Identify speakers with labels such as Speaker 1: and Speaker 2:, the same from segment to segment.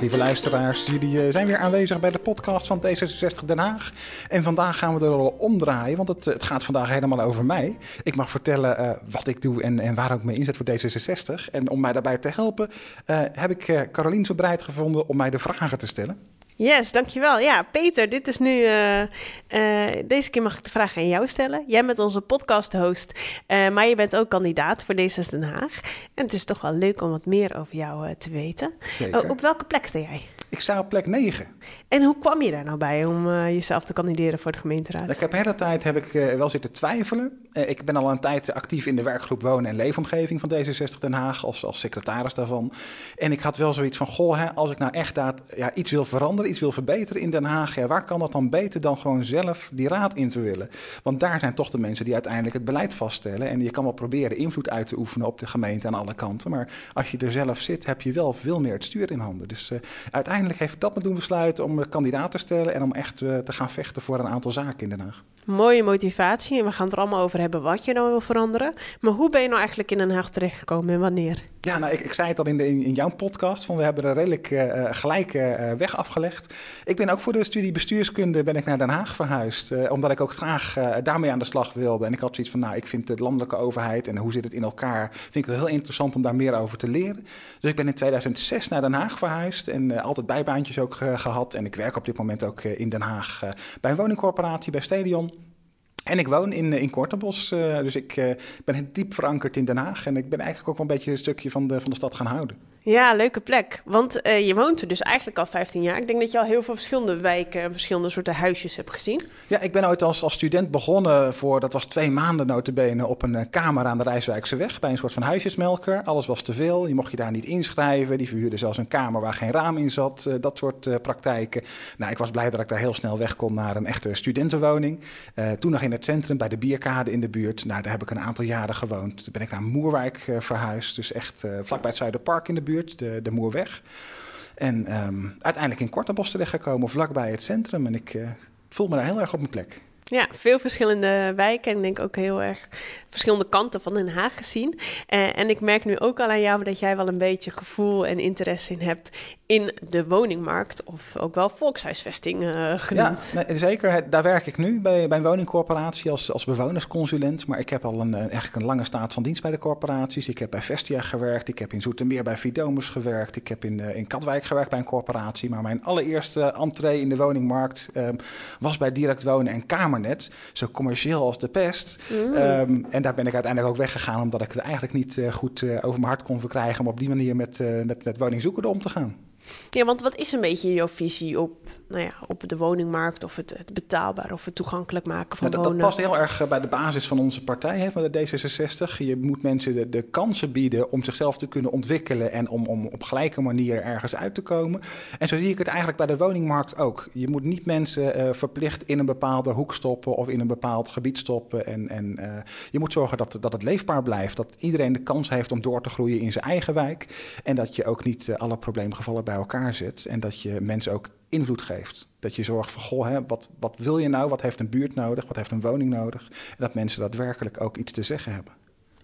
Speaker 1: Lieve luisteraars, jullie eh, zijn weer aanwezig bij de podcast van D66 Den Haag. En vandaag gaan we de rollen omdraaien, want het, het gaat vandaag helemaal over mij. Ik mag vertellen uh, wat ik doe en, en waar ik me inzet voor D66. En om mij daarbij te helpen uh, heb ik uh, Carolien zo bereid gevonden om mij de vragen te stellen.
Speaker 2: Yes, dankjewel. Ja, Peter, dit is nu. Uh, uh, deze keer mag ik de vraag aan jou stellen. Jij bent onze podcast-host, uh, maar je bent ook kandidaat voor D66 Den Haag. En het is toch wel leuk om wat meer over jou te weten. op welke plek sta jij?
Speaker 1: Ik sta op plek 9.
Speaker 2: En hoe kwam je daar nou bij om jezelf te kandideren voor de gemeenteraad?
Speaker 1: Ik heb de hele tijd heb ik, wel zitten twijfelen. Ik ben al een tijd actief in de werkgroep Wonen en Leefomgeving van D66 Den Haag, als, als secretaris daarvan. En ik had wel zoiets van: goh, hè, als ik nou echt daar, ja, iets wil veranderen iets wil verbeteren in Den Haag, ja, waar kan dat dan beter dan gewoon zelf die raad in te willen? Want daar zijn toch de mensen die uiteindelijk het beleid vaststellen. En je kan wel proberen invloed uit te oefenen op de gemeente aan alle kanten. Maar als je er zelf zit, heb je wel veel meer het stuur in handen. Dus uh, uiteindelijk heeft dat me doen besluiten om kandidaat te stellen en om echt uh, te gaan vechten voor een aantal zaken in Den Haag.
Speaker 2: Mooie motivatie en we gaan het er allemaal over hebben wat je nou wil veranderen. Maar hoe ben je nou eigenlijk in Den Haag terechtgekomen en wanneer?
Speaker 1: Ja, nou, ik, zei het al in, in, jouw podcast, van we hebben een redelijk uh, gelijke uh, weg afgelegd. Ik ben ook voor de studie bestuurskunde ben ik naar Den Haag verhuisd, omdat ik ook graag daarmee aan de slag wilde. En ik had zoiets van, nou, ik vind de landelijke overheid en hoe zit het in elkaar, vind ik wel heel interessant om daar meer over te leren. Dus ik ben in 2006 naar Den Haag verhuisd en altijd bijbaantjes ook gehad. En ik werk op dit moment ook in Den Haag bij een woningcorporatie, bij Stadion. En ik woon in, in Kortenbos, uh, dus ik uh, ben diep verankerd in Den Haag. En ik ben eigenlijk ook wel een beetje een stukje van de, van de stad gaan houden.
Speaker 2: Ja, leuke plek. Want uh, je woont er dus eigenlijk al 15 jaar. Ik denk dat je al heel veel verschillende wijken, verschillende soorten huisjes hebt gezien.
Speaker 1: Ja, ik ben ooit als, als student begonnen voor, dat was twee maanden notabene, op een uh, kamer aan de Rijswijkse weg. Bij een soort van huisjesmelker. Alles was te veel, je mocht je daar niet inschrijven. Die verhuurde zelfs een kamer waar geen raam in zat. Uh, dat soort praktijken. Nou, ik was blij dat ik daar heel snel weg kon naar een echte studentenwoning. toen nog in het centrum, bij de Bierkade in de buurt. Nou, daar heb ik een aantal jaren gewoond. Toen ben ik naar Moerwijk verhuisd. Dus echt vlakbij het Zuiderpark in de buurt de, de Moerweg. En um, uiteindelijk in Kortenbos terechtgekomen, vlakbij het centrum. En ik uh, voel me daar heel erg op mijn plek.
Speaker 2: Ja, veel verschillende wijken en denk ook heel erg verschillende kanten van Den Haag gezien. Uh, en ik merk nu ook al aan jou dat jij wel een beetje gevoel en interesse in hebt in de woningmarkt, of ook wel volkshuisvesting uh, genoemd.
Speaker 1: Ja, zeker. Daar werk ik nu bij, bij een woningcorporatie als, als bewonersconsulent. Maar ik heb al een, eigenlijk een lange staat van dienst bij de corporaties. Ik heb bij Vestia gewerkt, ik heb in Zoetermeer bij Fidomus gewerkt, ik heb in, in Katwijk gewerkt bij een corporatie. Maar mijn allereerste entree in de woningmarkt um, was bij Direct Wonen en Kamernet. Zo commercieel als de pest. Mm. Um, en daar ben ik uiteindelijk ook weggegaan, omdat ik het eigenlijk niet uh, goed uh, over mijn hart kon verkrijgen om op die manier met, uh, met, met woningzoekenden om te gaan.
Speaker 2: Ja, want wat is een beetje jouw visie op, nou ja, op de woningmarkt of het, het betaalbaar of het toegankelijk maken van
Speaker 1: nou, dat,
Speaker 2: wonen?
Speaker 1: Dat past heel erg bij de basis van onze partij, hè, van de D66. Je moet mensen de, de kansen bieden om zichzelf te kunnen ontwikkelen en om, om op gelijke manier ergens uit te komen. En zo zie ik het eigenlijk bij de woningmarkt ook. Je moet niet mensen uh, verplicht in een bepaalde hoek stoppen of in een bepaald gebied stoppen. En, en uh, je moet zorgen dat, dat het leefbaar blijft, dat iedereen de kans heeft om door te groeien in zijn eigen wijk. En dat je ook niet alle probleemgevallen bij elkaar zet en dat je mensen ook invloed geeft. Dat je zorgt van, goh, hè, wat, wat wil je nou? Wat heeft een buurt nodig? Wat heeft een woning nodig? En dat mensen daadwerkelijk ook iets te zeggen hebben.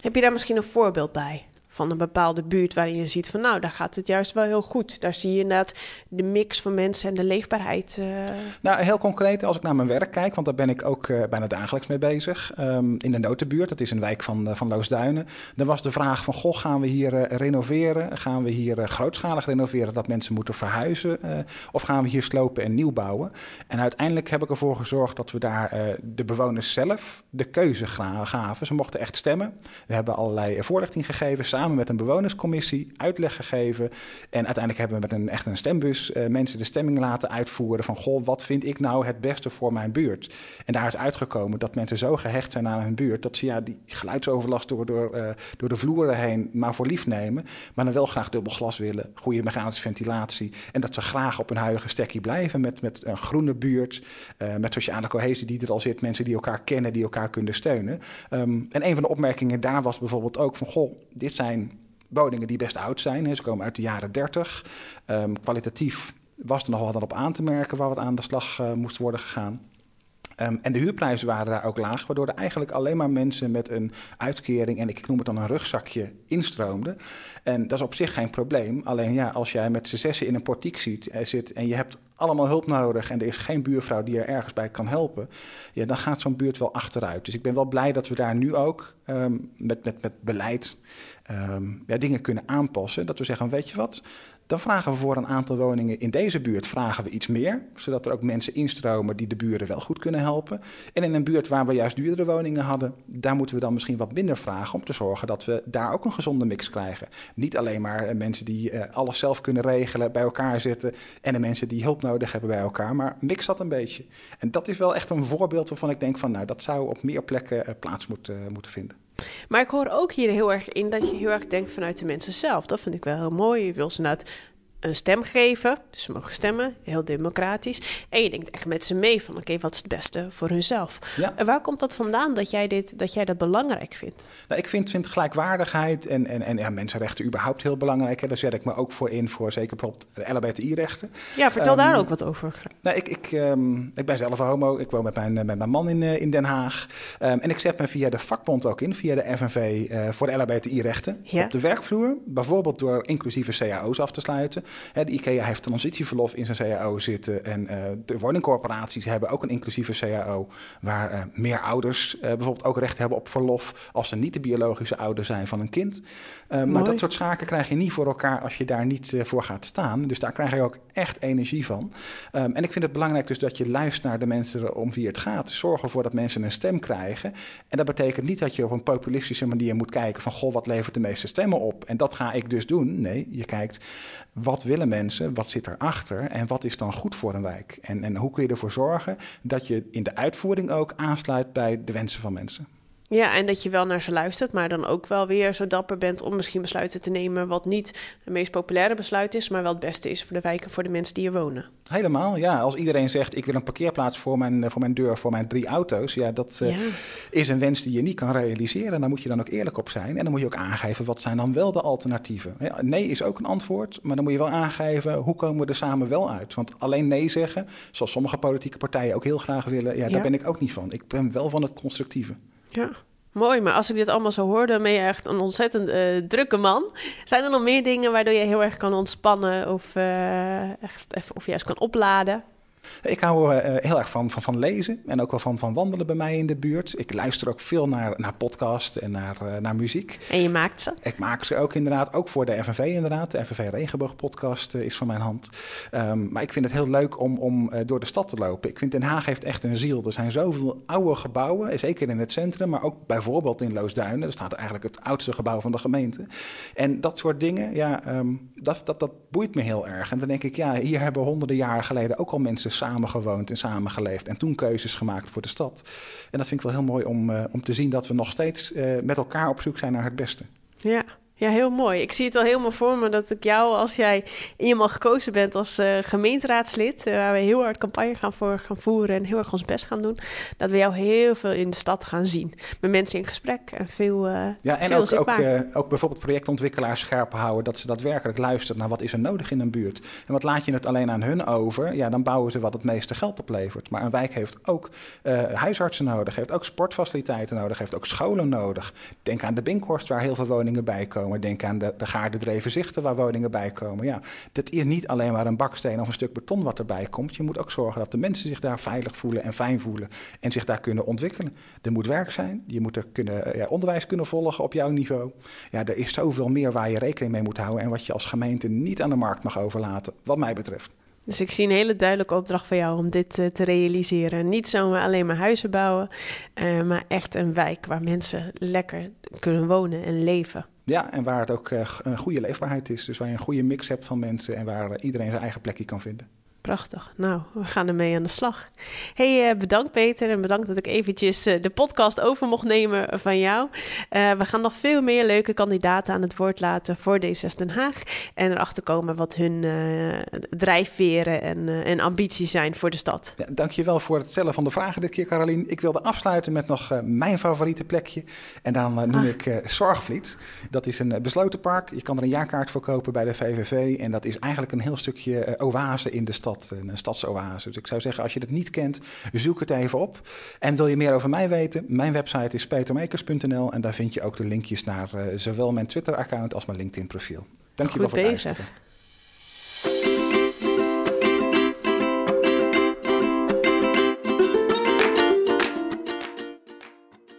Speaker 2: Heb je daar misschien een voorbeeld bij? Van een bepaalde buurt waarin je ziet van nou, daar gaat het juist wel heel goed. Daar zie je inderdaad de mix van mensen en de leefbaarheid. Uh...
Speaker 1: Nou, heel concreet, als ik naar mijn werk kijk, want daar ben ik ook uh, bijna dagelijks mee bezig. Um, in de Notenbuurt, dat is een wijk van, uh, van Loosduinen. Dan was de vraag van, goh, gaan we hier renoveren? Gaan we hier grootschalig renoveren dat mensen moeten verhuizen? of gaan we hier slopen en nieuw bouwen? En uiteindelijk heb ik ervoor gezorgd dat we daar de bewoners zelf de keuze gaven. Ze mochten echt stemmen. We hebben allerlei voorlichting gegeven, samen met een bewonerscommissie uitleg gegeven. En uiteindelijk hebben we met een echt een stembus uh, mensen de stemming laten uitvoeren van goh, wat vind ik nou het beste voor mijn buurt? En daar is uitgekomen dat mensen zo gehecht zijn aan hun buurt dat ze ja, die geluidsoverlast door, door, uh, door de vloeren heen maar voor lief nemen, maar dan wel graag dubbel glas willen, goede mechanische ventilatie en dat ze graag op hun huidige stekkie blijven met, met een groene buurt, uh, met sociale cohesie die er al zit, mensen die elkaar kennen, die elkaar kunnen steunen. Um, en een van de opmerkingen daar was bijvoorbeeld ook van goh, dit zijn woningen die best oud zijn. Ze komen uit de jaren 30. Um, kwalitatief was er nog wat op aan te merken waar wat aan de slag uh, moest worden gegaan. Ehm, en de huurprijzen waren daar ook laag, waardoor er eigenlijk alleen maar mensen met een uitkering en ik noem het dan een rugzakje instroomden. En dat is op zich geen probleem. Alleen ja, als jij met z'n zessen in een portiek ziet, eh, zit en je hebt allemaal hulp nodig en er is geen buurvrouw die er ergens bij kan helpen, ja, dan gaat zo'n buurt wel achteruit. Dus ik ben wel blij dat we daar nu ook ehm, met, met, met beleid ehm, ja, dingen kunnen aanpassen. Dat we zeggen, weet je wat, dan vragen we voor een aantal woningen in deze buurt vragen we iets meer, zodat er ook mensen instromen die de buren wel goed kunnen helpen. En in een buurt waar we juist duurdere woningen hadden, daar moeten we dan misschien wat minder vragen om te zorgen dat we daar ook een gezonde mix krijgen. Niet alleen maar eh, mensen die uh, alles zelf kunnen regelen bij elkaar zitten en de mensen die hulp nodig hebben bij elkaar, maar mix dat een beetje. En dat is wel echt een voorbeeld waarvan ik denk van nou dat zou op meer plekken uh, plaats moeten, moeten vinden.
Speaker 2: Maar ik hoor ook hier heel erg in dat je heel erg denkt vanuit de mensen zelf. Dat vind ik wel heel mooi. Je wil ze inderdaad een stem geven. Dus ze mogen stemmen, heel democratisch. En je denkt echt met ze mee van oké, wat is het beste voor hunzelf. Ja. En waar komt dat vandaan dat jij, dit, dat, jij dat belangrijk vindt?
Speaker 1: Nou, ik vind, vind gelijkwaardigheid en, en, en ja, mensenrechten überhaupt heel belangrijk. Hè. Daar zet ik me ook voor in, voor zeker bijvoorbeeld de LHBTI-rechten.
Speaker 2: Ja, vertel daar ehm, ook wat over.
Speaker 1: Nou, ik, ik, um, ik ben zelf een homo. Ik woon met mijn, met mijn man in, uh, in Den Haag. Um, en ik zet me via de vakbond ook in, via de FNV, uh, eh, voor de LHBTI-rechten. Ja. Op de werkvloer, bijvoorbeeld door inclusieve cao's af te sluiten. De IKEA heeft transitieverlof in zijn CAO zitten. En uh, de woningcorporaties hebben ook een inclusieve CAO. Waar uh, meer ouders uh, bijvoorbeeld ook recht hebben op verlof. als ze niet de biologische ouder zijn van een kind. maar dat soort zaken krijg je niet voor elkaar als je daar niet voor gaat staan. Dus daar krijg je ook echt energie van. Um, en ik vind het belangrijk dus dat je luistert naar de mensen om wie het gaat. Zorg ervoor dat mensen een stem krijgen. En dat betekent niet dat je op een populistische manier moet kijken van goh, wat levert de meeste stemmen op? En dat ga ik dus doen. Nee, je kijkt wat willen mensen, wat zit erachter en wat is dan goed voor een wijk? En, en hoe kun je ervoor zorgen dat je in de uitvoering ook aansluit bij de wensen van mensen?
Speaker 2: Ja, en dat je wel naar ze luistert, maar dan ook wel weer zo dapper bent om misschien besluiten te nemen wat niet de meest populaire besluit is, maar wel het beste is voor de wijken, voor de mensen die hier wonen.
Speaker 1: Helemaal, ja. Als iedereen zegt ik wil een parkeerplaats voor mijn, voor mijn deur, voor mijn drie auto's, ja, dat uh, is een wens die je niet kan realiseren. Daar moet je dan ook eerlijk op zijn en dan moet je ook aangeven wat zijn dan wel de alternatieven. Nee is ook een antwoord, maar dan moet je wel aangeven hoe komen we er samen wel uit. Want alleen nee zeggen, zoals sommige politieke partijen ook heel graag willen, ja, daar ben ik ook niet van. Ik ben wel van het constructieve.
Speaker 2: Ja, mooi. Maar als ik dit allemaal zo hoor, dan ben je echt een ontzettend uh, drukke man. Zijn er nog meer dingen waardoor je heel erg kan ontspannen of, uh, echt even, of juist kan opladen?
Speaker 1: Ik hou uh, heel erg van, van, van, lezen en ook wel van, van wandelen bij mij in de buurt. Ik luister ook veel naar, naar podcasts en naar, uh, naar muziek.
Speaker 2: En je maakt ze?
Speaker 1: Ik maak ze ook inderdaad, ook voor de FNV inderdaad. De FNV Regenboog podcast uh, is van mijn hand. Um, maar ik vind het heel leuk om, om door de stad te lopen. Ik vind Den Haag heeft echt een ziel. Er zijn zoveel oude gebouwen, zeker in het centrum, maar ook bijvoorbeeld in Loosduinen. Daar staat eigenlijk het oudste gebouw van de gemeente. En dat soort dingen, ja, um, dat, dat, dat boeit me heel erg. En dan denk ik, ja, hier hebben honderden jaren geleden ook al mensen samen gewoond en samen geleefd en toen keuzes gemaakt voor de stad. En dat vind ik wel heel mooi om, uh, om te zien dat we nog steeds uh, met elkaar op zoek zijn naar het beste.
Speaker 2: Ja, ja, heel mooi. Ik zie het al helemaal voor me dat ik jou, als jij eenmaal gekozen bent als uh, gemeenteraadslid, uh, waar we heel hard campagne gaan voor gaan voeren en heel erg ons best gaan doen, dat we jou heel veel in de stad gaan zien. Met mensen in gesprek en veel uh,
Speaker 1: Ja, en
Speaker 2: veel
Speaker 1: ook, ook, ook, bijvoorbeeld projectontwikkelaars scherp houden, dat ze daadwerkelijk luisteren naar wat is er nodig in een buurt. En wat laat je het alleen aan hun over, ja, dan bouwen ze wat het meeste geld oplevert. Maar een wijk heeft ook huisartsen nodig, heeft ook sportfaciliteiten nodig, heeft ook scholen nodig. Denk aan de Binkhorst, waar heel veel woningen bij komen komen. Denk aan de, de gaardedreven zichten waar woningen bij komen. Ja, dat is niet alleen maar een baksteen of een stuk beton wat erbij komt. Je moet ook zorgen dat de mensen zich daar veilig voelen en fijn voelen en zich daar kunnen ontwikkelen. Er moet werk zijn, je moet er kunnen, eh, ja, onderwijs kunnen volgen op jouw niveau. Ja, er is zoveel meer waar je rekening mee moet houden en wat je als gemeente niet aan de markt mag overlaten, wat mij betreft.
Speaker 2: Dus ik zie een hele duidelijke opdracht voor jou om dit uh, te realiseren. Niet zomaar alleen maar huizen bouwen, uh, maar echt een wijk waar mensen lekker kunnen wonen en leven.
Speaker 1: Ja, en waar het ook uh, een goede leefbaarheid is. Dus waar je een goede mix hebt van mensen en waar iedereen zijn eigen plekje kan vinden.
Speaker 2: Prachtig. Nou, we gaan ermee aan de slag. hey, uh, bedankt Peter en bedankt dat ik eventjes uh, de podcast over mocht nemen van jou. Uh, we gaan nog veel meer leuke kandidaten aan het woord laten voor D6 Den Haag. En erachter komen wat hun drijfveren en, en ambities zijn voor de stad.
Speaker 1: Ja, dankjewel voor het stellen van de vragen dit keer, Carolien. Ik wilde afsluiten met nog mijn favoriete plekje. En dan noem ah. ik Zorgvliet. Dat is een besloten park. Je kan er een jaarkaart voor kopen bij de VVV. En dat is eigenlijk een heel stukje oase in de stad stad, een stadsoase. Dus ik zou zeggen, als je het niet kent, zoek het even op. En wil je meer over mij weten? Mijn website is petermakers.nl en daar vind je ook de linkjes naar zowel mijn Twitter-account als mijn LinkedIn-profiel. Dankjewel
Speaker 2: Goed
Speaker 1: voor het
Speaker 2: bezig.
Speaker 1: luisteren.